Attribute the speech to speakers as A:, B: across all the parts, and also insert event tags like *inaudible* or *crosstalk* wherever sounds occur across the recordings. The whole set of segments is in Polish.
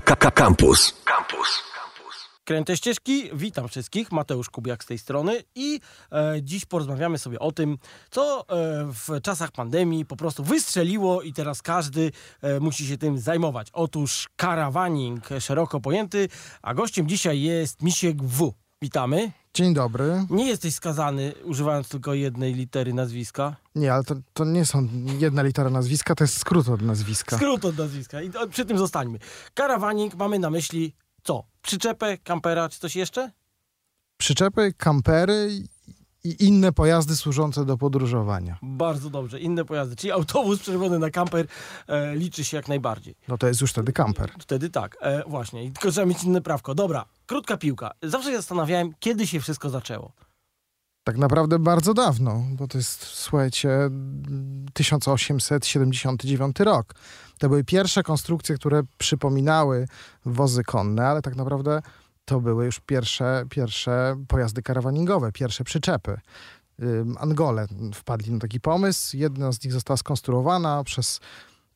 A: Campus. Campus.
B: Kręte ścieżki, witam wszystkich, Mateusz Kubiak z tej strony i e, dziś porozmawiamy sobie o tym, co e, w czasach pandemii po prostu wystrzeliło i teraz każdy e, musi się tym zajmować. Otóż karawaning szeroko pojęty, a gościem dzisiaj jest Misiek W. Witamy.
C: Dzień dobry.
B: Nie jesteś skazany używając tylko jednej litery nazwiska.
C: Nie, ale to, to nie są jedna litera nazwiska, to jest skrót od nazwiska.
B: Skrót od nazwiska i przy tym zostańmy. Karawaning mamy na myśli co? Przyczepę, kampera czy coś jeszcze?
C: Przyczepy, kampery i inne pojazdy służące do podróżowania.
B: Bardzo dobrze, inne pojazdy. Czyli autobus przerobiony na kamper e, liczy się jak najbardziej.
C: No to jest już wtedy kamper.
B: Wtedy tak, e, właśnie. I tylko trzeba mieć inne prawko. Dobra, krótka piłka. Zawsze się zastanawiałem, kiedy się wszystko zaczęło.
C: Tak naprawdę bardzo dawno, bo to jest, słuchajcie, 1879 rok. To były pierwsze konstrukcje, które przypominały wozy konne, ale tak naprawdę to były już pierwsze, pierwsze pojazdy karawaningowe, pierwsze przyczepy. Angole wpadli na taki pomysł. Jedna z nich została skonstruowana przez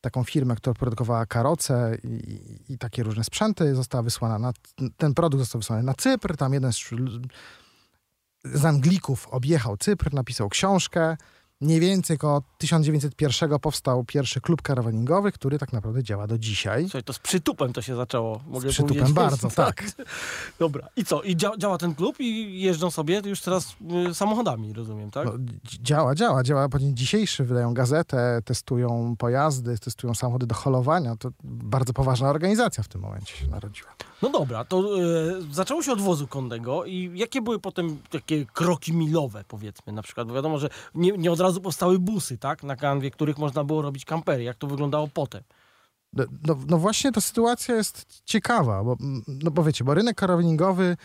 C: taką firmę, która produkowała karoce i, i, takie różne sprzęty. Została wysłana na, ten produkt został wysłany na Cypr. Tam jeden z, z Anglików objechał Cypr, napisał książkę. Mniej więcej około 1901 powstał pierwszy klub karawaningowy, który tak naprawdę działa do dzisiaj.
B: Słuchaj, to z przytupem to się zaczęło.
C: Mogę z przytupem powiedzieć. bardzo, *laughs* tak.
B: Dobra, i co? I dzia działa ten klub i jeżdżą sobie już teraz y, samochodami, rozumiem, tak? No,
C: działa, działa, działa. Po dzień dzisiejszy wydają gazetę, testują pojazdy, testują samochody do holowania. To bardzo poważna organizacja w tym momencie się narodziła.
B: No dobra, to y, zaczęło się od wozu konnego i jakie były potem takie kroki milowe, powiedzmy, na przykład? Bo wiadomo, że nie, nie od razu powstały busy, tak, na kanwie, których można było robić kampery. Jak to wyglądało potem?
C: No, no, no, właśnie ta sytuacja jest ciekawa, bo, no bo wiecie, bo rynek karawaningowy,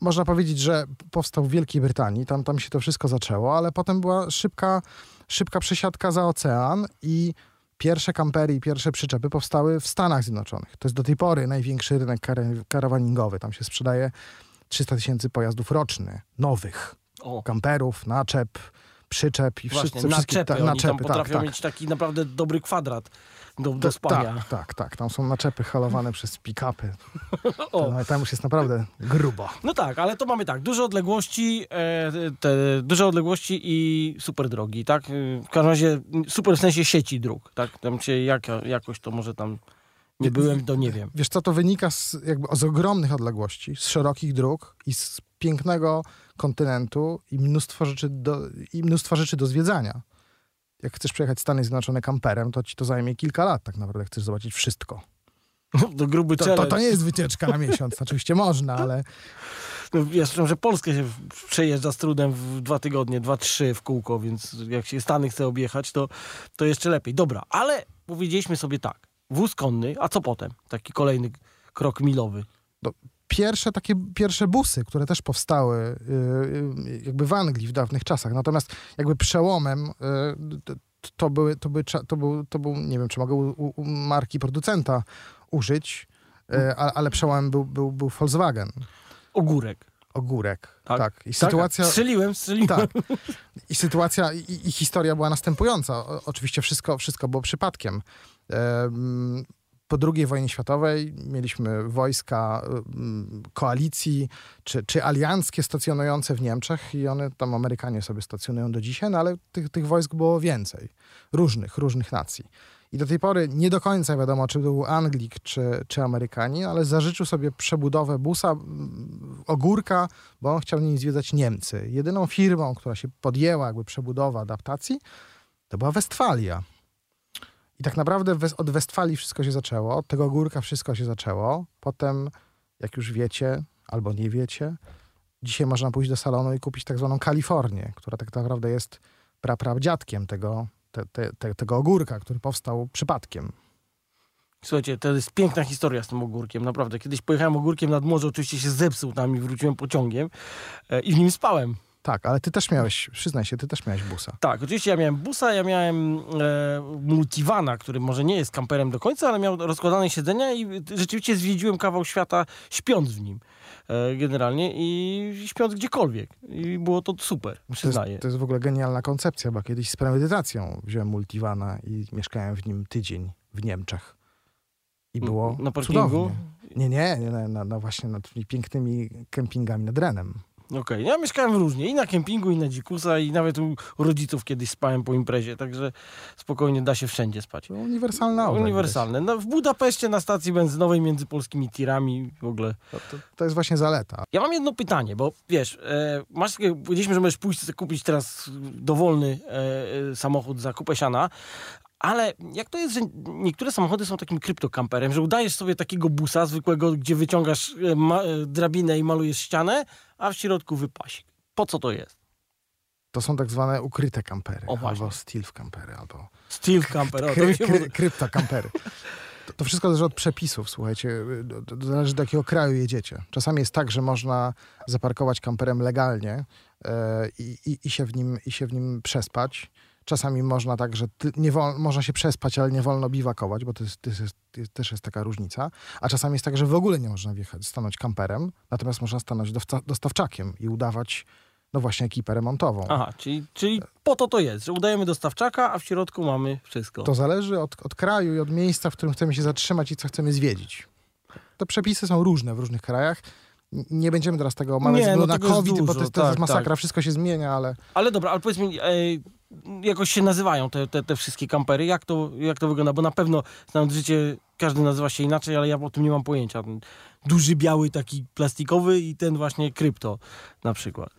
C: można powiedzieć, że powstał w Wielkiej Brytanii, tam, tam się to wszystko zaczęło, ale potem była szybka, szybka przesiadka za ocean i pierwsze kampery i pierwsze przyczepy powstały w Stanach Zjednoczonych. To jest do tej pory największy rynek kar karawaningowy. Tam się sprzedaje 300 tysięcy pojazdów rocznych, nowych. O. Kamperów, naczep, przyczep i
B: Właśnie, wszyscy, naczepy, ta, naczepy. Tam tak, potrafią tak, mieć taki naprawdę dobry kwadrat do, do spania.
C: Tak, tak, tak. Tam są naczepy halowane *laughs* przez pick-upy. *laughs* Tam już jest naprawdę grubo.
B: No tak, ale to mamy tak, duże odległości, e, te duże odległości i super drogi, tak? W każdym razie super w sensie sieci dróg, tak? Tam się jak, jakoś to może tam nie byłem, to nie wiem.
C: Wiesz co, to wynika z, jakby z ogromnych odległości, z szerokich dróg i z pięknego kontynentu i mnóstwo rzeczy do, i mnóstwo rzeczy do zwiedzania. Jak chcesz przejechać Stany Zjednoczone kamperem, to ci to zajmie kilka lat tak naprawdę. Chcesz zobaczyć wszystko.
B: To gruby
C: to, to, to nie jest wycieczka na miesiąc. *laughs* Oczywiście można, ale...
B: No, ja słyszałem, że Polskę się przejeżdża z trudem w dwa tygodnie, dwa, trzy w kółko, więc jak się Stany chce objechać, to, to jeszcze lepiej. Dobra, ale powiedzieliśmy sobie tak. Wóz konny, a co potem? Taki kolejny krok milowy.
C: No, pierwsze takie pierwsze busy, które też powstały y, y, jakby w Anglii w dawnych czasach. Natomiast jakby przełomem y, to, były, to, były, to, był, to był, nie wiem, czy mogę u, u marki producenta użyć, ale przełomem był, był, był Volkswagen.
B: Ogórek.
C: Ogórek, tak. tak. I tak, sytuacja...
B: Strzeliłem, strzeliłem. Tak.
C: I sytuacja, i, i, historia była następująca. O, oczywiście wszystko, wszystko było przypadkiem po II wojnie światowej mieliśmy wojska koalicji czy, czy alianckie stacjonujące w Niemczech i one tam Amerykanie sobie stacjonują do dzisiaj, no ale tych, tych wojsk było więcej. Różnych, różnych nacji. I do tej pory nie do końca wiadomo, czy był Anglik, czy, czy Amerykanie, ale zażyczył sobie przebudowę busa Ogórka, bo on chciał nim zwiedzać Niemcy. Jedyną firmą, która się podjęła jakby przebudowa adaptacji, to była Westfalia. I tak naprawdę od Westfalii wszystko się zaczęło, od tego górka wszystko się zaczęło. Potem, jak już wiecie, albo nie wiecie, dzisiaj można pójść do salonu i kupić tak zwaną Kalifornię, która tak naprawdę jest prapradziadkiem tego, te, te, te, tego ogórka, który powstał przypadkiem.
B: Słuchajcie, to jest piękna historia z tym ogórkiem, naprawdę. Kiedyś pojechałem ogórkiem nad morze, oczywiście się zepsuł tam i wróciłem pociągiem e, i w nim spałem.
C: Tak, ale ty też miałeś, przyznaj się, ty też miałeś busa.
B: Tak, oczywiście ja miałem busa, ja miałem e, multivana, który może nie jest kamperem do końca, ale miał rozkładane siedzenia i rzeczywiście zwiedziłem kawał świata śpiąc w nim e, generalnie i śpiąc gdziekolwiek. I było to super, przyznaję.
C: To jest, to jest w ogóle genialna koncepcja, bo kiedyś z premedytacją wziąłem multivana i mieszkałem w nim tydzień w Niemczech. I było
B: Na parkingu?
C: Cudownie. Nie, nie, nie na, na, na właśnie nad tymi pięknymi kempingami nad Renem.
B: Okej, ja mieszkałem różnie, i na kempingu, i na dzikusa, i nawet u rodziców kiedyś spałem po imprezie, także spokojnie da się wszędzie spać.
C: Uniwersalna auto.
B: Uniwersalne. No, w Budapeszcie na stacji benzynowej między polskimi tirami w ogóle.
C: To, to, to jest właśnie zaleta.
B: Ja mam jedno pytanie, bo wiesz, e, masz, takie- powiedzieliśmy, że możesz pójść kupić teraz dowolny e, e, samochód za kupę siana, ale jak to jest, że niektóre samochody są takim kryptokamperem, że udajesz sobie takiego busa zwykłego, gdzie wyciągasz e, ma, e, drabinę i malujesz ścianę, a w środku wypasik. Po co to jest?
C: To są tak zwane ukryte kampery.
B: O,
C: albo stealth kampery, albo
B: Steel camper. O, to
C: kry,
B: mi się
C: kry,
B: podoba.
C: kryptokampery. To, to wszystko zależy od przepisów, słuchajcie. To, to zależy do jakiego kraju jedziecie. Czasami jest tak, że można zaparkować kamperem legalnie e, i, i, i, się w nim, i się w nim przespać. Czasami można tak, że nie wol, można się przespać, ale nie wolno biwakować, bo to, jest, to, jest, to jest, też jest taka różnica. A czasami jest tak, że w ogóle nie można wjechać, stanąć kamperem, natomiast można stanąć dostawczakiem i udawać, no właśnie, ekipę remontową.
B: Aha, czyli, czyli po to to jest, że udajemy dostawczaka, a w środku mamy wszystko.
C: To zależy od, od kraju i od miejsca, w którym chcemy się zatrzymać i co chcemy zwiedzić. Te przepisy są różne w różnych krajach. Nie będziemy teraz tego omawiać
B: Nie, no
C: na
B: jest
C: COVID, bo
B: dużo,
C: to jest, to jest
B: tak,
C: masakra, wszystko się zmienia, ale
B: Ale dobra, ale powiedz mi, jakoś się nazywają te, te, te wszystkie kampery? Jak to, jak to wygląda? Bo na pewno znając życie, każdy nazywa się inaczej, ale ja o tym nie mam pojęcia. Duży, biały, taki plastikowy i ten właśnie krypto na przykład.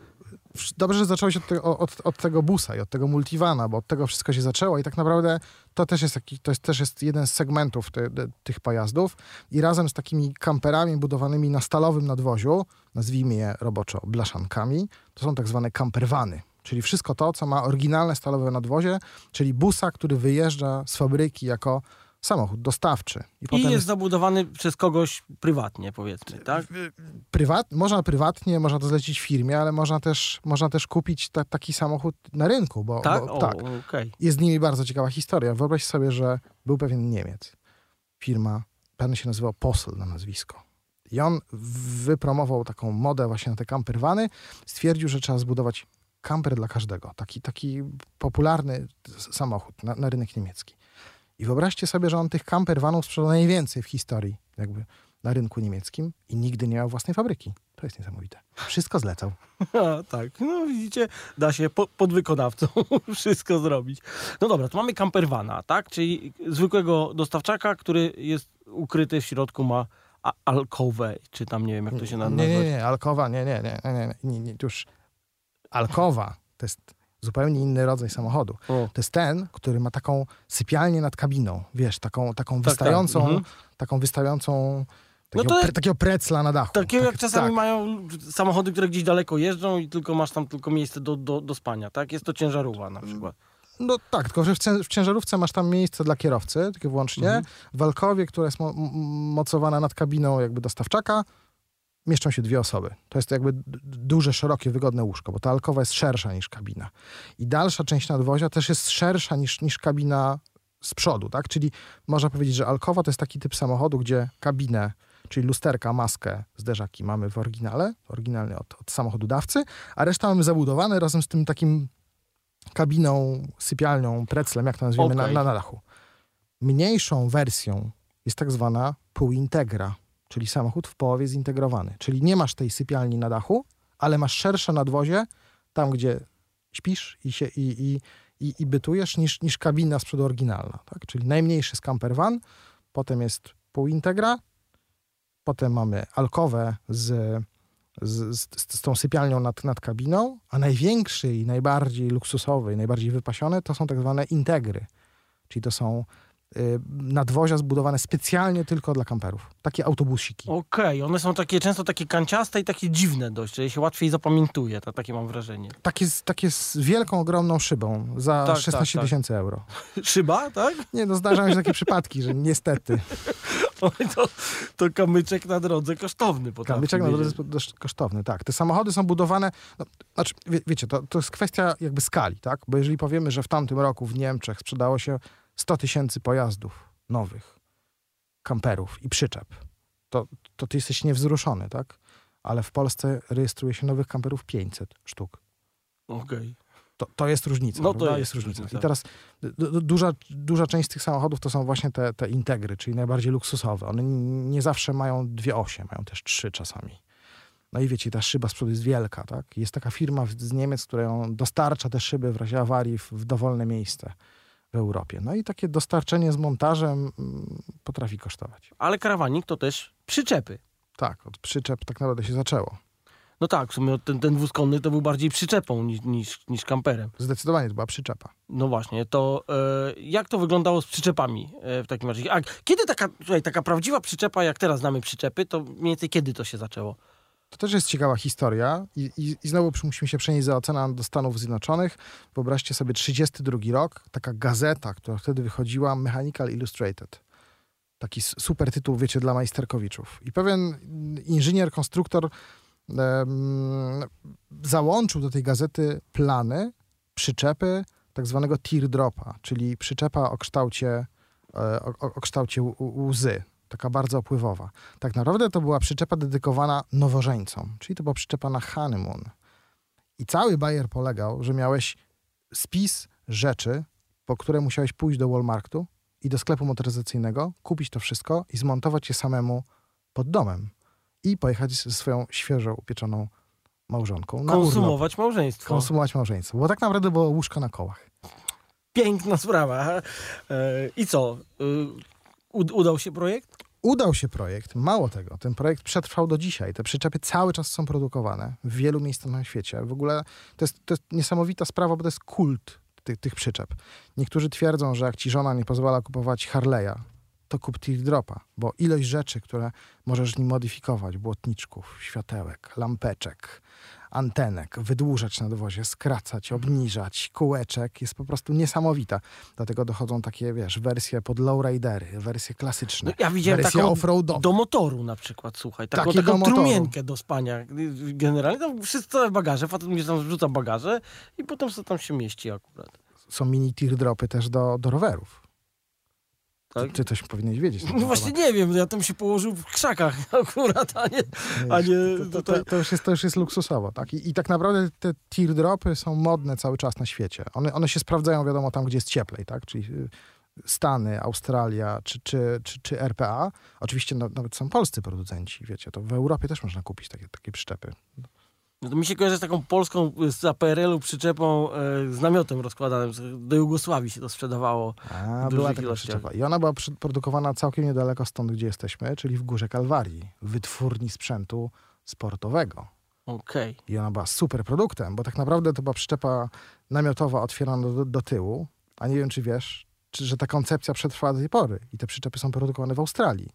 C: dobrze, że zaczęło się od, tego- od, od tego busa i od tego multivana, bo od tego wszystko się zaczęło i tak naprawdę to też jest, taki, to jest, też jest jeden z segmentów ty, ty, tych pojazdów i razem z takimi kamperami budowanymi na stalowym nadwoziu, nazwijmy je roboczo blaszankami, to są tak zwane kamperwany. Czyli wszystko to, co ma oryginalne stalowe nadwozie, czyli busa, który wyjeżdża z fabryki jako samochód dostawczy.
B: I jest zabudowany przez kogoś prywatnie, powiedzmy, tak?
C: prywat, można prywatnie, można to zlecić firmie, ale można też, można też kupić ta, taki samochód na rynku, bo,
B: Tak?
C: bo
B: O,
C: tak.
B: okej.
C: Jest z nimi bardzo ciekawa historia. Wyobraź sobie, że był pewien Niemiec. Firma, pewnie się nazywał Posel na nazwisko. I on wypromował taką modę właśnie na te campervany. Stwierdził, że trzeba zbudować camper dla każdego. Taki, taki popularny samochód na, na rynek niemiecki. I wyobraźcie sobie, że on tych campervanów sprzedał najwięcej w historii jakby na rynku niemieckim i nigdy nie miał własnej fabryki. To jest niesamowite. Wszystko zlecał. *laughs*
B: A, tak, no widzicie, da się po, pod wykonawcą *laughs* wszystko zrobić. No dobra, to mamy campervana, tak? Czyli zwykłego dostawczaka, który jest ukryty w środku, ma alkowę, czy tam nie wiem, jak to się nazywa.
C: Nie, nie, nie, alkowa, nie, nie, nie, nie, nie, nie, nie, już alkowa to jest zupełnie inny rodzaj samochodu.
B: O,
C: To jest ten, który ma taką sypialnię nad kabiną, wiesz, taką, taką
B: tak,
C: wystającą,
B: mhm.
C: taką wystającą,
B: No
C: takiego,
B: to-
C: pre, takiego precla na dachu.
B: Takiego jak
C: Tak,
B: czasami
C: tak.
B: mają samochody, które gdzieś daleko jeżdżą i tylko masz tam tylko miejsce do, do, do spania, tak? Jest to ciężarówka na przykład.
C: No tak, tylko że w, ciężarówce masz tam miejsce dla kierowcy, tylko wyłącznie.
B: Mhm.
C: W Alkowie, która jest mo- mocowana nad kabiną jakby dostawczaka, mieszczą się dwie osoby. To jest jakby duże, szerokie, wygodne łóżko, bo ta alkowa jest szersza niż kabina. I dalsza część nadwozia też jest szersza niż, niż kabina z przodu, tak? Czyli można powiedzieć, że alkowa to jest taki typ samochodu, gdzie kabinę, czyli lusterka, maskę, zderzaki mamy w oryginale, oryginalnie od, od samochodu dawcy, a resztę mamy zabudowane razem z tym takim kabiną, sypialnią, preclem, jak to nazwiemy, na,
B: Okej.
C: na, na dachu. Mniejszą wersją jest tak zwana półintegra, czyli samochód w połowie zintegrowany. Czyli nie masz tej sypialni na dachu, ale masz szersze nadwozie, tam gdzie śpisz i, się, i, i, i, i bytujesz, niż, niż kabina z przodu oryginalna. Tak? Czyli najmniejszy jest camper van, potem jest półintegra, potem mamy alkowę z, z, z, z tą sypialnią nad, nad kabiną, a największy i najbardziej luksusowy, najbardziej wypasione to są tak zwane integry. Czyli to są nadwozia zbudowane specjalnie tylko dla kamperów. Takie autobusiki.
B: Okej, one są takie często takie kanciaste i takie dziwne dość, że je się łatwiej zapamiętuje, to, takie mam wrażenie.
C: Takie, z- takie z wielką, ogromną szybą za
B: Tak,
C: 16
B: tak, tak.
C: tysięcy euro. *laughs*
B: Szyba, tak?
C: Nie, no zdarzają się takie przypadki, że niestety. *laughs*
B: To, to kamyczek na drodze kosztowny
C: Kamyczek na drodze kosztowny, tak. Te samochody są budowane, no, znaczy, wie, wiecie, to, to jest kwestia jakby skali, tak? Bo jeżeli powiemy, że w tamtym roku w Niemczech sprzedało się 100 tysięcy pojazdów nowych, kamperów i przyczep, to, to ty jesteś niewzruszony, tak? Ale w Polsce rejestruje się nowych kamperów 500 sztuk.
B: Okej.
C: To, to jest różnica.
B: No to
C: prawda?
B: jest
C: różnica.
B: różnica.
C: I teraz du- du- duża, duża część z tych samochodów to są właśnie te, te integry, czyli najbardziej luksusowe. One nie zawsze mają dwie osie, mają też trzy czasami. No i wiecie, ta szyba z przodu jest wielka, tak? Jest taka firma z Niemiec, która ją dostarcza te szyby w razie awarii w, w dowolne miejsce w Europie. No i takie dostarczenie z montażem mm, potrafi kosztować.
B: Ale karawanik to też przyczepy.
C: Tak, od przyczep tak naprawdę się zaczęło.
B: No tak, w sumie ten, ten wóz konny to był bardziej przyczepą niż, niż, niż kamperem.
C: Zdecydowanie to była przyczepa.
B: No właśnie, to e, jak to wyglądało z przyczepami e, w takim razie? A kiedy taka, słuchaj, taka prawdziwa przyczepa, jak teraz znamy przyczepy, to mniej więcej kiedy to się zaczęło?
C: To też jest ciekawa historia i, i, i znowu musimy się przenieść za ocean do Stanów Zjednoczonych. Wyobraźcie sobie 32 rok, taka gazeta, która wtedy wychodziła, Mechanical Illustrated. Taki super tytuł, wiecie, dla majsterkowiczów. I pewien inżynier, konstruktor załączył do tej gazety plany przyczepy tak zwanego teardropa, czyli przyczepa o kształcie, e, o, o, kształcie łzy, taka bardzo opływowa. Tak naprawdę to była przyczepa dedykowana nowożeńcom, czyli to była przyczepa na honeymoon. I cały bajer polegał, że miałeś spis rzeczy, po które musiałeś pójść do Walmartu i do sklepu motoryzacyjnego, kupić to wszystko i zmontować je samemu pod domem. I pojechać ze swoją świeżo upieczoną małżonką na urlop.
B: Konsumować małżeństwo.
C: Konsumować małżeństwo. Bo tak naprawdę było łóżko na kołach.
B: Piękna sprawa. E, I co? Ud- udał się projekt?
C: Udał się projekt, mało tego, ten projekt przetrwał do dzisiaj. Te przyczepy cały czas są produkowane w wielu miejscach na świecie. W ogóle to jest, to jest niesamowita sprawa, bo to jest kult tych, tych przyczep. Niektórzy twierdzą, że jak ci żona nie pozwala kupować Harley'a, to kup teardropa, bo ilość rzeczy, które możesz nim modyfikować, błotniczków, światełek, lampeczek, antenek, wydłużać na dowozie, skracać, obniżać, kółeczek jest po prostu niesamowita. Dlatego dochodzą takie, wiesz, wersje pod lowridery, wersje klasyczne.
B: No, ja widziałem
C: wersje
B: taką do motoru na przykład, słuchaj. Taką,
C: Takie do
B: taką
C: motoru.
B: trumienkę do spania. Generalnie tam wszystko w bagaże. Facet mnie tam wrzuca bagaże i potem co tam się mieści akurat.
C: Są mini teardropy też do, do rowerów.
B: Tak?
C: Ty, ty coś powinieneś wiedzieć.
B: No
C: ten
B: właśnie nie wiem, ja tam się położył w krzakach *laughs* akurat, a nie, a nie
C: To, to, to, już jest, to już jest luksusowo, tak? I, I tak naprawdę te teardropy są modne cały czas na świecie. One, one się sprawdzają, wiadomo, tam, gdzie jest cieplej, tak? Czyli y, Stany, Australia czy, czy, czy, czy RPA. Oczywiście no, nawet są polscy producenci, wiecie, to w Europie też można kupić takie, takie przyczepy.
B: No to mi się kojarzy z taką polską z APRL-u przyczepą e, z namiotem rozkładanym. Do Jugosławii się to sprzedawało.
C: A, była taka przyczepa. I ona była produkowana całkiem niedaleko stąd, gdzie jesteśmy, czyli w Górze Kalwarii, wytwórni sprzętu sportowego.
B: Okej.
C: I ona była super produktem, bo tak naprawdę to była przyczepa namiotowa otwierana do, do tyłu, a nie wiem, czy wiesz, czy, że ta koncepcja przetrwała do tej pory. I te przyczepy są produkowane w Australii.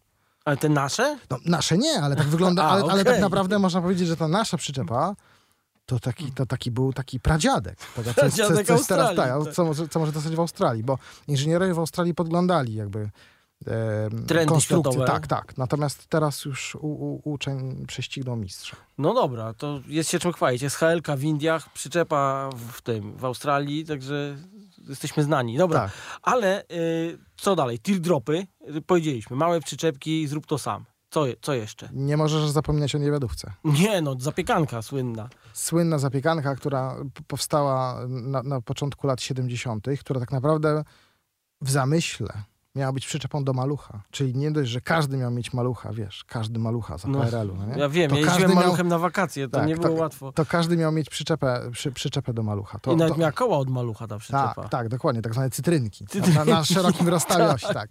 B: Ale te nasze?
C: No, nasze nie, ale tak wygląda, *laughs*
B: A,
C: ale, ale tak naprawdę można powiedzieć, że ta nasza przyczepa to taki, to taki był taki pradziadek. Tego, co, jest- co,
B: Pradziadek
C: co jest teraz,
B: Australii,
C: tak,
B: tak.
C: co, może, co może dostać w Australii, bo inżynierowie w Australii podglądali jakby e,
B: Trendy
C: konstrukcje.
B: światowe.
C: Tak, tak. Natomiast teraz już u, u, uczeń prześcignął mistrza.
B: No dobra, to jest się czym chwalić. Jest HLK w Indiach, przyczepa w tym, w Australii, także jesteśmy znani. Dobra,
C: Tak.
B: ale y, co dalej? Teardropy, y, powiedzieliśmy, małe przyczepki, zrób to sam. Co, co jeszcze?
C: Nie możesz zapominać o niewiadówce.
B: Nie no, zapiekanka słynna.
C: słynna zapiekanka, która powstała na, na początku lat 70., która tak naprawdę w zamyśle miała być przyczepą do malucha. Czyli nie dość, że każdy miał mieć malucha, wiesz, każdy malucha z
B: No,
C: APRL-u, no nie?
B: Ja wiem,
C: To
B: ja
C: każdy
B: jeździłem
C: miał-
B: maluchem na wakacje, to
C: Tak,
B: nie było
C: to-
B: łatwo.
C: To każdy miał mieć przyczepę, przy, przyczepę do malucha. To,
B: I nawet
C: to,
B: miała koła od malucha ta przyczepa.
C: tak, tak, dokładnie, tak zwane cytrynki.
B: Cytrynki.
C: Na, na szerokim *laughs* rozstawie osi, tak.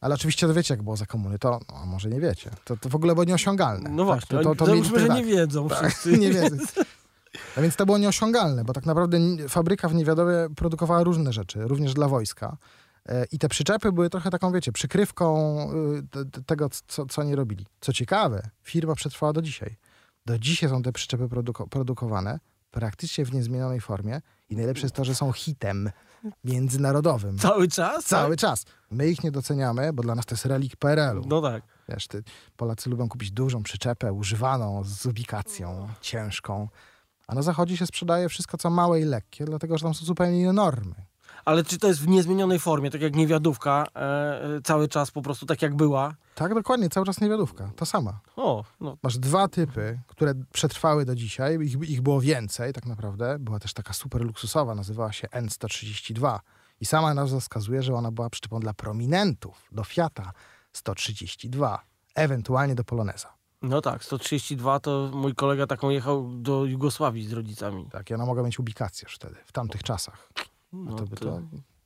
C: Ale oczywiście to wiecie, jak było za komuny, to no, może nie wiecie. To, to w ogóle było nieosiągalne.
B: No
C: Tak,
B: właśnie,
C: to, to, to,
B: załóżmy, że
C: tak.
B: nie wiedzą
C: Tak,
B: wszyscy. *laughs*
C: nie wiedzą. A więc to było nieosiągalne, bo tak naprawdę fabryka w Niewiadomie produkowała różne rzeczy, również dla wojska. E, I te przyczepy były trochę taką, wiecie, przykrywką y, tego, co, co oni robili. Co ciekawe, firma przetrwała do dzisiaj. Do dzisiaj są te przyczepy produko- produkowane praktycznie w niezmienionej formie i najlepsze jest to, że są hitem międzynarodowym.
B: Cały czas?
C: Cały czas. My ich nie doceniamy, bo dla nas to jest relik PRL-u.
B: No tak.
C: Wiesz, ty, Polacy lubią kupić dużą przyczepę, używaną, z ubikacją, ciężką. A na zachodzie się sprzedaje wszystko, co małe i lekkie, dlatego że tam są zupełnie inne normy.
B: Ale czy to jest w niezmienionej formie, tak jak niewiadówka, e, e, cały czas po prostu tak jak była?
C: Tak, dokładnie, cały czas niewiadówka, ta sama.
B: O, no
C: Masz dwa typy, które przetrwały do dzisiaj. Ich, ich było więcej tak naprawdę. Była też taka super luksusowa, nazywała się N132. I sama nazwa wskazuje, że ona była przyczepą dla prominentów do Fiata 132, ewentualnie do Poloneza.
B: No tak, 132 to mój kolega taką jechał do Jugosławii z rodzicami.
C: Tak, i ona mogła mieć ubikację już wtedy, w tamtych czasach.
B: No,
C: to, by
B: to-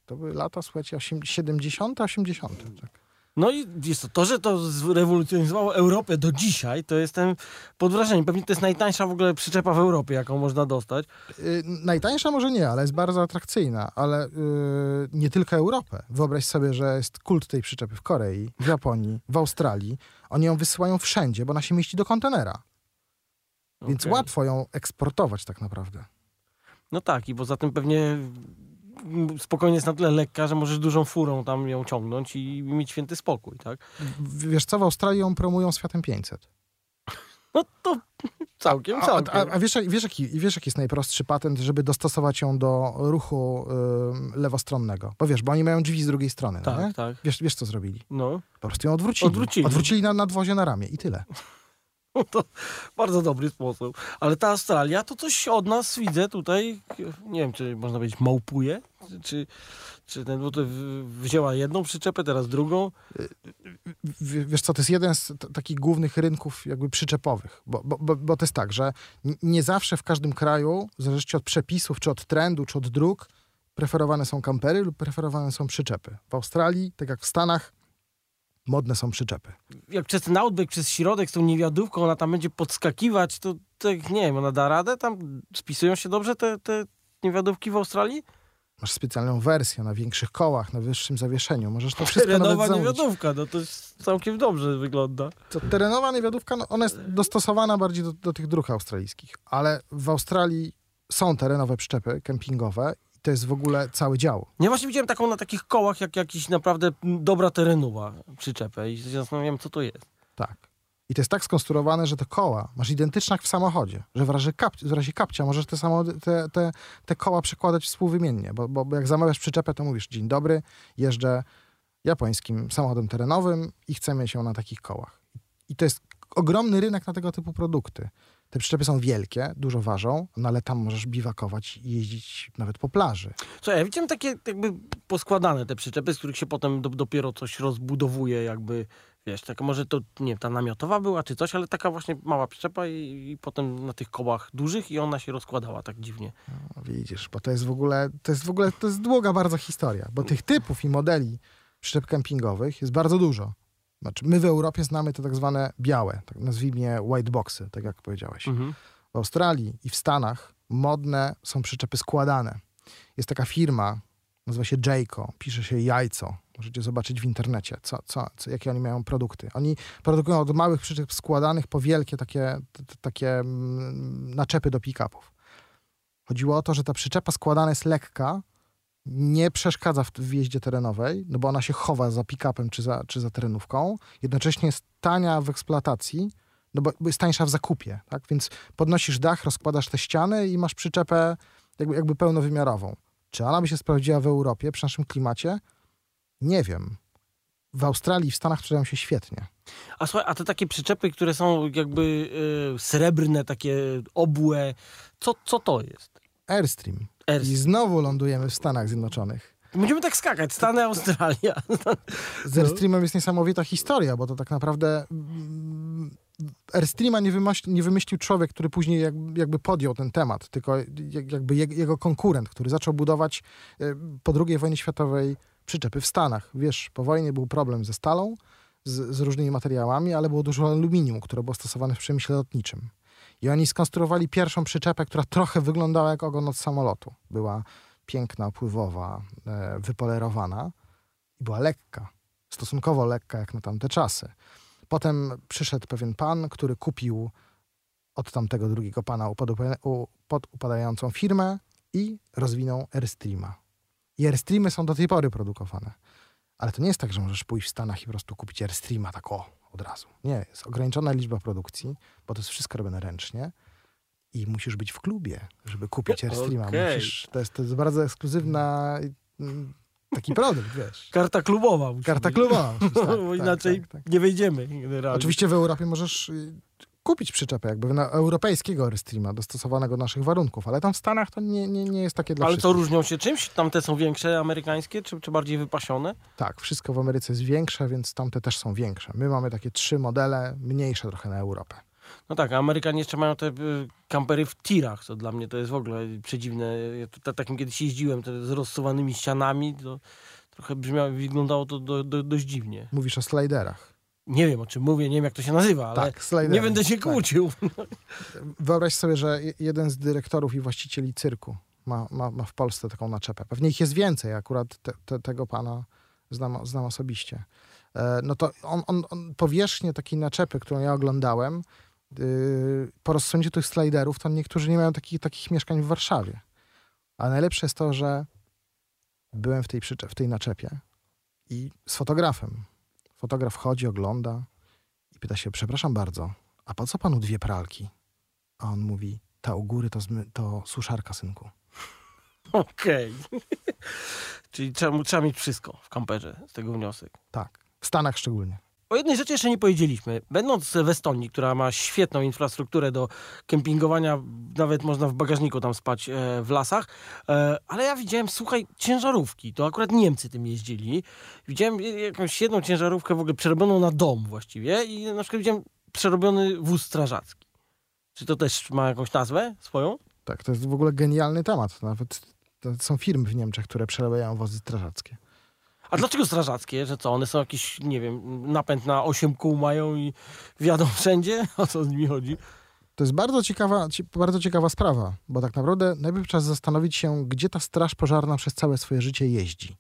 C: to, były lata, słuchajcie, osiem- 70., 80. Tak.
B: no i jest to, to, że to zrewolucjonizowało Europę do dzisiaj, to jestem pod wrażeniem. Pewnie to jest najtańsza w ogóle przyczepa w Europie, jaką można dostać.
C: Y, najtańsza może nie, ale jest bardzo atrakcyjna, ale y, nie tylko Europę. Wyobraź sobie, że jest kult tej przyczepy w Korei, w Japonii, w Australii. Oni ją wysyłają wszędzie, bo ona się mieści do kontenera. Więc
B: Okej.
C: łatwo ją eksportować tak naprawdę.
B: No tak, i poza tym pewnie spokojnie jest na tyle lekka, że możesz dużą furą tam ją ciągnąć i mieć święty spokój, tak?
C: Wiesz co, w Australii ją promują Światem 500. *laughs*
B: No to całkiem,
C: A,
B: całkiem.
C: a, a wiesz, wiesz, jaki, wiesz, jaki jest najprostszy patent, żeby dostosować ją do ruchu y, lewostronnego? Bo wiesz, bo oni mają drzwi z drugiej strony, no
B: tak, tak.
C: Wiesz, wiesz, co zrobili?
B: No,
C: Po prostu ją odwrócili.
B: Odwrócili.
C: Odwrócili na nadwozie na ramię i tyle. *laughs*
B: no to bardzo dobry sposób. Ale ta Australia to coś od nas widzę tutaj, nie wiem, czy można powiedzieć małpuje, czy, czy ten, w- wzięła jedną przyczepę, teraz drugą.
C: Wiesz co, to jest jeden z takich głównych rynków jakby przyczepowych, bo, bo, bo, bo to jest tak, że nie zawsze w każdym kraju, w zależności od przepisów, czy od trendu, czy od dróg, preferowane są kampery lub preferowane są przyczepy. W Australii, tak jak w Stanach, modne są przyczepy.
B: Jak przez ten outback, przez środek z tą niewiadówką, ona tam będzie podskakiwać, to tak, nie wiem, ona da radę? Tam spisują się dobrze te, te niewiadówki w Australii?
C: Masz specjalną wersję na większych kołach, na wyższym zawieszeniu. Możesz to wszystko
B: Terenowa
C: nawet
B: niewiadówka, no to całkiem dobrze wygląda.
C: To terenowa niewiadówka, no ona jest dostosowana bardziej do, do tych dróg australijskich, ale w Australii są terenowe przyczepy kempingowe i to jest w ogóle cały dział.
B: Ja właśnie widziałem taką na takich kołach, jak jakiś naprawdę dobra terenowa przyczepę i się zastanawiam, co to jest.
C: Tak. I to jest tak skonstruowane, że te koła masz identyczne jak w samochodzie, że w razie, w razie kapcia możesz te, samo, te, te, te koła przekładać współwymiennie, bo, bo, jak zamawiasz przyczepę, to mówisz, dzień dobry, jeżdżę japońskim samochodem terenowym i mieć ją na takich kołach. I to jest ogromny rynek na tego typu produkty. Te przyczepy są wielkie, dużo ważą, no ale tam możesz biwakować i jeździć nawet po plaży.
B: Co, ja widziałem takie jakby poskładane te przyczepy, z których się potem do, dopiero coś rozbudowuje jakby, wiesz, tak może to, nie wiem, ta namiotowa była czy coś, ale taka właśnie mała przyczepa i, i potem na tych kołach dużych i ona się rozkładała tak dziwnie.
C: No, widzisz, bo to jest w ogóle, to jest w ogóle, to jest długa bardzo historia, bo tych typów i modeli przyczep kempingowych jest bardzo dużo. Znaczy, my w Europie znamy te tak zwane białe, tak nazwijmy je white boxy, tak jak powiedziałeś.
B: Mhm.
C: W Australii i w Stanach modne są przyczepy składane. Jest taka firma, nazywa się Jayco, pisze się jajco. Możecie zobaczyć w internecie, co, co, co, jakie oni mają produkty. Oni produkują od małych przyczep składanych po wielkie takie, t- takie mm, naczepy do pick-upów. Chodziło o to, że ta przyczepa składana jest lekka, nie przeszkadza w, w jeździe terenowej, no bo ona się chowa za pick-upem czy za, czy za terenówką. Jednocześnie jest tania w eksploatacji, no bo, bo jest tańsza w zakupie, tak? Więc podnosisz dach, rozkładasz te ściany i masz przyczepę jakby, jakby pełnowymiarową. Czy ona by się sprawdziła w Europie przy naszym klimacie? Nie wiem. W Australii w Stanach sprzedają się świetnie.
B: A słuchaj, a te takie przyczepy, które są jakby y, srebrne, takie obłe, co, co to jest?
C: Airstream.
B: Ers-
C: I znowu lądujemy w Stanach Zjednoczonych.
B: Będziemy tak skakać, Stany, Australia.
C: Z Airstreamem jest niesamowita historia, bo to tak naprawdę mm, Airstreama nie wymyślił, nie wymyślił człowiek, który później jak, jakby podjął ten temat, tylko jak- jakby je- jego konkurent, który zaczął budować e, po II wojnie światowej przyczepy w Stanach. Wiesz, po wojnie był problem ze stalą, z, z różnymi materiałami, ale było dużo aluminium, które było stosowane w przemyśle lotniczym. I oni skonstruowali pierwszą przyczepę, która trochę wyglądała jak ogon od samolotu. Była piękna, pływowa, e, wypolerowana i była lekka. Stosunkowo lekka jak na tamte czasy. Potem przyszedł pewien pan, który kupił od tamtego drugiego pana upodoba- u- podupadającą firmę i rozwinął Airstreama. I Airstreamy są do tej pory produkowane. Ale to nie jest tak, że możesz pójść w Stanach i po prostu kupić Airstreama tak o, od razu. Nie, jest ograniczona liczba produkcji, bo to jest wszystko robione ręcznie i musisz być w klubie, żeby kupić Airstreama.
B: Okej.
C: Musisz, to, jest, to jest bardzo ekskluzywna mm, taki produkt, wiesz.
B: Karta klubowa.
C: Karta klubowa. tak, *laughs*
B: Bo
C: tak,
B: inaczej
C: tak, tak.
B: nie wejdziemy generalnie.
C: Oczywiście w Europie możesz y, kupić przyczepę jakby na europejskiego Airstreama, dostosowanego do naszych warunków, ale tam w Stanach to nie, nie, nie jest takie dla
B: Ale
C: wszystkich.
B: różnią się czymś? Tamte są większe, amerykańskie, czy, czy bardziej wypasione?
C: Tak, wszystko w Ameryce jest większe, więc tamte też są większe. My mamy takie trzy modele, mniejsze trochę na Europę.
B: No tak, Amerykanie jeszcze mają te y, kampery w tirach, co dla mnie to jest w ogóle przedziwne. Ja ta, takim kiedyś jeździłem, z rozsuwanymi ścianami, to trochę brzmiało, wyglądało to do, do, dość dziwnie.
C: Mówisz o sliderach.
B: Nie wiem, o czym mówię, nie wiem, jak to się nazywa, ale
C: tak,
B: nie będę się
C: Tak.
B: kłócił.
C: Wyobraź sobie, że je- jeden z dyrektorów i właścicieli cyrku ma, ma, ma w Polsce taką naczepę. Pewnie ich jest więcej, akurat te, te, tego pana znam, znam osobiście. E, no to on, on, on powierzchnię takiej naczepy, którą ja oglądałem, yy, po rozsądzie tych sliderów, to niektórzy nie mają takich, takich mieszkań w Warszawie. A najlepsze jest to, że byłem w tej, w tej naczepie i z fotografem. Fotograf chodzi, ogląda i pyta się, przepraszam bardzo, a po co panu dwie pralki? A on mówi, ta u góry to, to suszarka, synku. *laughs*
B: Okej. *laughs* Czyli trzeba, trzeba mieć wszystko w kamperze, z tego wniosek.
C: Tak, w Stanach szczególnie.
B: O jednej rzeczy jeszcze nie powiedzieliśmy. Będąc w Estonii, która ma świetną infrastrukturę do kempingowania, nawet można w bagażniku tam spać e, w lasach, e, ale ja widziałem, słuchaj, ciężarówki. To akurat Niemcy tym jeździli. Widziałem jakąś jedną ciężarówkę w ogóle przerobioną na dom właściwie i na przykład widziałem przerobiony wóz strażacki. Czy to też ma jakąś nazwę swoją?
C: Tak, to jest w ogóle genialny temat. Nawet są firmy w Niemczech, które przerabiają wozy strażackie.
B: A dlaczego strażackie? Że co, one są jakieś, nie wiem, napęd na 8 kół mają i wjadą wszędzie? O co z nimi chodzi?
C: To jest bardzo ciekawa, ci- bardzo ciekawa sprawa, bo tak naprawdę najpierw trzeba zastanowić się, gdzie ta straż pożarna przez całe swoje życie jeździ.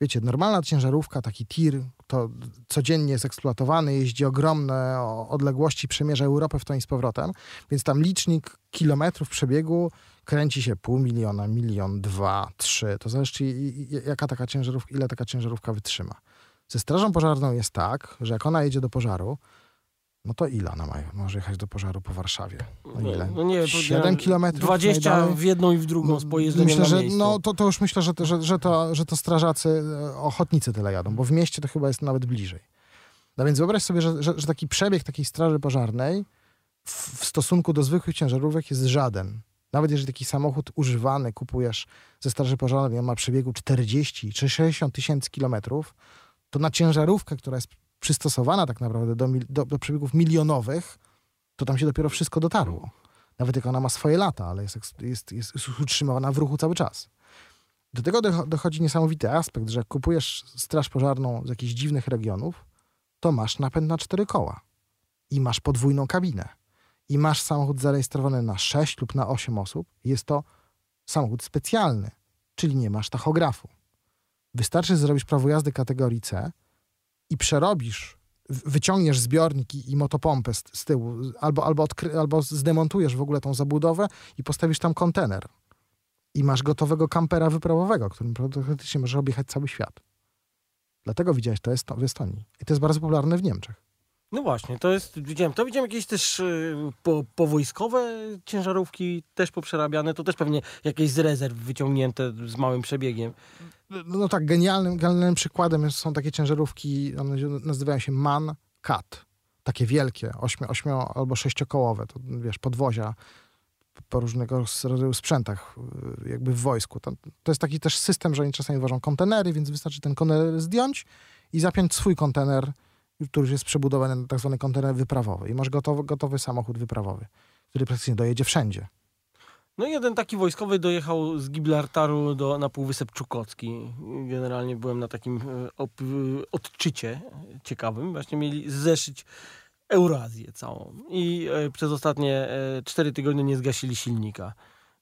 C: Wiecie, normalna ciężarówka, taki tir, to codziennie jest eksploatowany, jeździ ogromne odległości, przemierza Europę w to i z powrotem, więc tam licznik kilometrów przebiegu kręci się pół miliona, milion, dwa, trzy. To zależy, jaka taka ciężarówka, ile taka ciężarówka wytrzyma. Ze strażą pożarną jest tak, że jak ona jedzie do pożaru, no to ile ona ma, może jechać do pożaru po Warszawie? No ile?
B: No nie,
C: 7 kilometrów
B: 20
C: najdalej?
B: w jedną i w drugą z pojeżdżeniem
C: Myślę, że no, to, to już myślę, że, to- że, że, to, że to strażacy, e, ochotnicy tyle jadą, bo w mieście to chyba jest nawet bliżej. No więc wyobraź sobie, że, że, że taki przebieg takiej straży pożarnej w, w stosunku do zwykłych ciężarówek jest żaden. Nawet jeżeli taki samochód używany kupujesz ze straży pożarnej, on ma przebiegu 40 czy 60 tysięcy kilometrów, to na ciężarówkę, która jest przystosowana tak naprawdę do, do, do przebiegów milionowych, to tam się dopiero wszystko dotarło. Nawet jak ona ma swoje lata, ale jest, jest, jest, jest utrzymywana w ruchu cały czas. Do tego docho- dochodzi niesamowity aspekt, że kupujesz straż pożarną z jakichś dziwnych regionów, to masz napęd na cztery koła i masz podwójną kabinę i masz samochód zarejestrowany na 6 lub na 8 osób. Jest to samochód specjalny, czyli nie masz tachografu. Wystarczy zrobić prawo jazdy kategorii C i przerobisz, wyciągniesz zbiornik i, i motopompę z, z tyłu, albo, albo, odkry, albo zdemontujesz w ogóle tą zabudowę i postawisz tam kontener. I masz gotowego kampera wyprawowego, którym praktycznie możesz objechać cały świat. Dlatego widziałeś to w Estonii. I to jest bardzo popularne w Niemczech.
B: No właśnie, to jest, widziałem, to widziałem jakieś też y, po, powojskowe ciężarówki, też poprzerabiane, to też pewnie jakieś z rezerw wyciągnięte z małym przebiegiem.
C: No, no tak, genialnym, genialnym przykładem są takie ciężarówki, one nazywają się MAN CAT. Takie wielkie, ośmio, ośmio albo sześciokołowe, to wiesz, podwozia po różnego rodzaju sprzętach, y, jakby w wojsku. To, to jest taki też system, że oni czasami wożą kontenery, więc wystarczy ten kontener zdjąć i zapiąć swój kontener, który jest przebudowany na tak zwany kontener wyprawowy. I masz gotowy, gotowy samochód wyprawowy, który praktycznie dojedzie wszędzie.
B: No jeden taki wojskowy dojechał z Gibraltaru do, na Półwysep Czukocki. Generalnie byłem na takim e, op, e, odczycie ciekawym. Właśnie mieli zeszyć Eurazję całą. I e, przez ostatnie cztery tygodnie nie zgasili silnika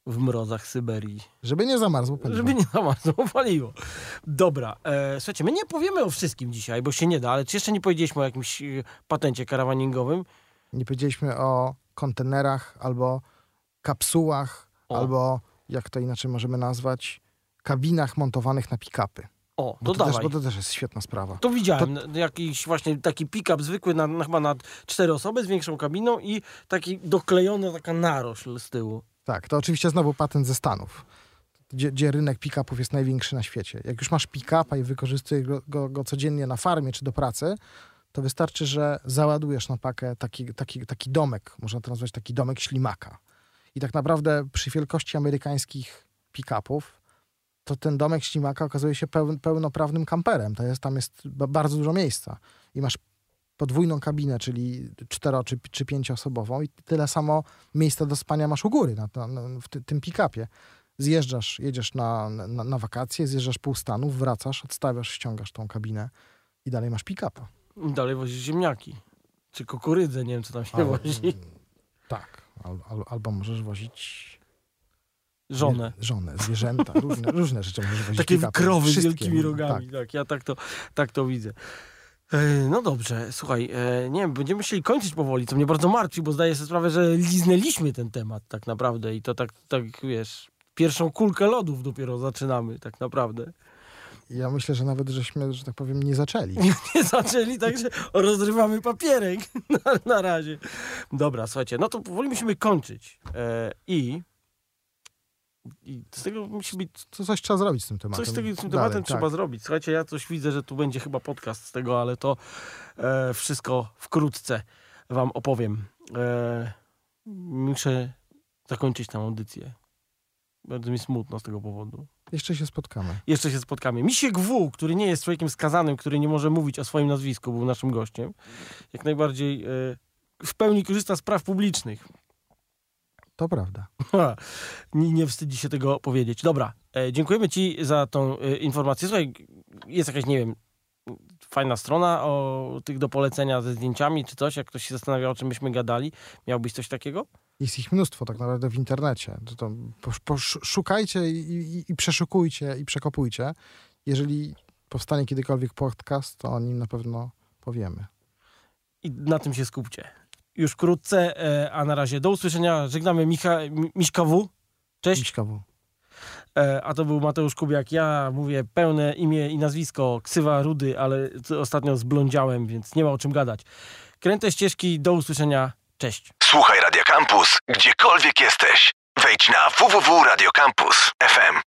B: w mrozach Syberii.
C: Żeby nie zamarzło paliwo.
B: Żeby nie zamarzło, paliło. Dobra, e, słuchajcie, my nie powiemy o wszystkim dzisiaj, bo się nie da, ale czy jeszcze nie powiedzieliśmy o jakimś e, patencie karawaningowym?
C: Nie powiedzieliśmy o kontenerach albo kapsułach,
B: O.
C: albo jak to inaczej możemy nazwać, kabinach montowanych na pick-upy.
B: O,
C: Bo
B: to
C: to, też, bo to też jest świetna sprawa.
B: To widziałem, n- jakiś właśnie taki pick-up zwykły, na, na, chyba na cztery osoby z większą kabiną i taki doklejona taka narośl z tyłu.
C: Tak, to oczywiście znowu patent ze Stanów. gdzie, gdzie rynek pick-upów jest największy na świecie. Jak już masz pick-upa i wykorzystujesz go, go, go codziennie na farmie czy do pracy, to wystarczy, że załadujesz na pakę taki, taki, taki domek, można to nazwać taki domek ślimaka. I tak naprawdę przy wielkości amerykańskich pick-upów, to ten domek ślimaka okazuje się peł, pełnoprawnym kamperem. To jest, tam jest ba- bardzo dużo miejsca. I masz podwójną kabinę, czyli cztero czy, czy pięcioosobową i tyle samo miejsca do spania masz u góry na, na, na, w ty, tym pick-upie. Zjeżdżasz, jedziesz na, na, na wakacje, zjeżdżasz pół stanów, wracasz, odstawiasz, ściągasz tą kabinę i dalej masz pick-upa.
B: Dalej wozisz ziemniaki. Czy kukurydzę, nie wiem, co tam się
C: Al-
B: wozi.
C: Tak. Al, al, albo możesz wozić
B: Żonę.
C: żonę, zwierzęta, różne, różne rzeczy możesz wozić
B: Takie krowy z wielkimi rogami.
C: Tak.
B: Tak, ja tak to, tak to widzę. E, No dobrze, słuchaj, e, nie wiem, będziemy musieli kończyć powoli, co mnie bardzo martwi, bo zdaję sobie sprawę, że liznęliśmy ten temat tak naprawdę i to tak, tak wiesz, pierwszą kulkę lodów dopiero zaczynamy tak naprawdę.
C: Ja myślę, że nawet żeśmy, że tak powiem, nie zaczęli. *laughs*
B: Nie zaczęli, także rozrywamy papierek *laughs* na, na razie. Dobra, słuchajcie, no to powoli musimy kończyć e, i, i z tego musi być
C: coś trzeba zrobić z tym tematem.
B: Coś z, tego, z tym
C: Dalej,
B: tematem trzeba
C: tak.
B: zrobić. Słuchajcie, ja coś widzę, że tu będzie chyba podcast z tego, ale to e, wszystko wkrótce wam opowiem. E, muszę zakończyć tę audycję. Bardzo mi smutno z tego powodu.
C: Jeszcze się spotkamy.
B: Jeszcze się spotkamy. Misiek W, który nie jest człowiekiem skazanym, który nie może mówić o swoim nazwisku, był naszym gościem. Jak najbardziej e, w pełni korzysta z praw publicznych.
C: To prawda.
B: Ha, nie, nie wstydzi się tego powiedzieć. Dobra, e, dziękujemy Ci za tą e, informację. Słuchaj, jest jakaś, nie wiem, fajna strona o tych do polecenia ze zdjęciami czy coś, jak ktoś się zastanawia, o czym byśmy gadali. Miałbyś coś takiego?
C: Jest ich mnóstwo tak naprawdę w internecie. To, to posz- posz- szukajcie i, i, i przeszukujcie i przekopujcie. Jeżeli powstanie kiedykolwiek podcast, to o nim na pewno powiemy.
B: I na tym się skupcie. Już wkrótce, e, a na razie do usłyszenia. Żegnamy Micha, Mi- Miśka W. Cześć.
C: Miśka W.
B: E, a to był Mateusz Kubiak. Ja mówię pełne imię i nazwisko, ksywa Rudy, ale ostatnio zblądziałem, więc nie ma o czym gadać. Kręte ścieżki, do usłyszenia. Cześć.
A: Słuchaj Radio Campus, gdziekolwiek jesteś. Wejdź na www.radiocampus.fm.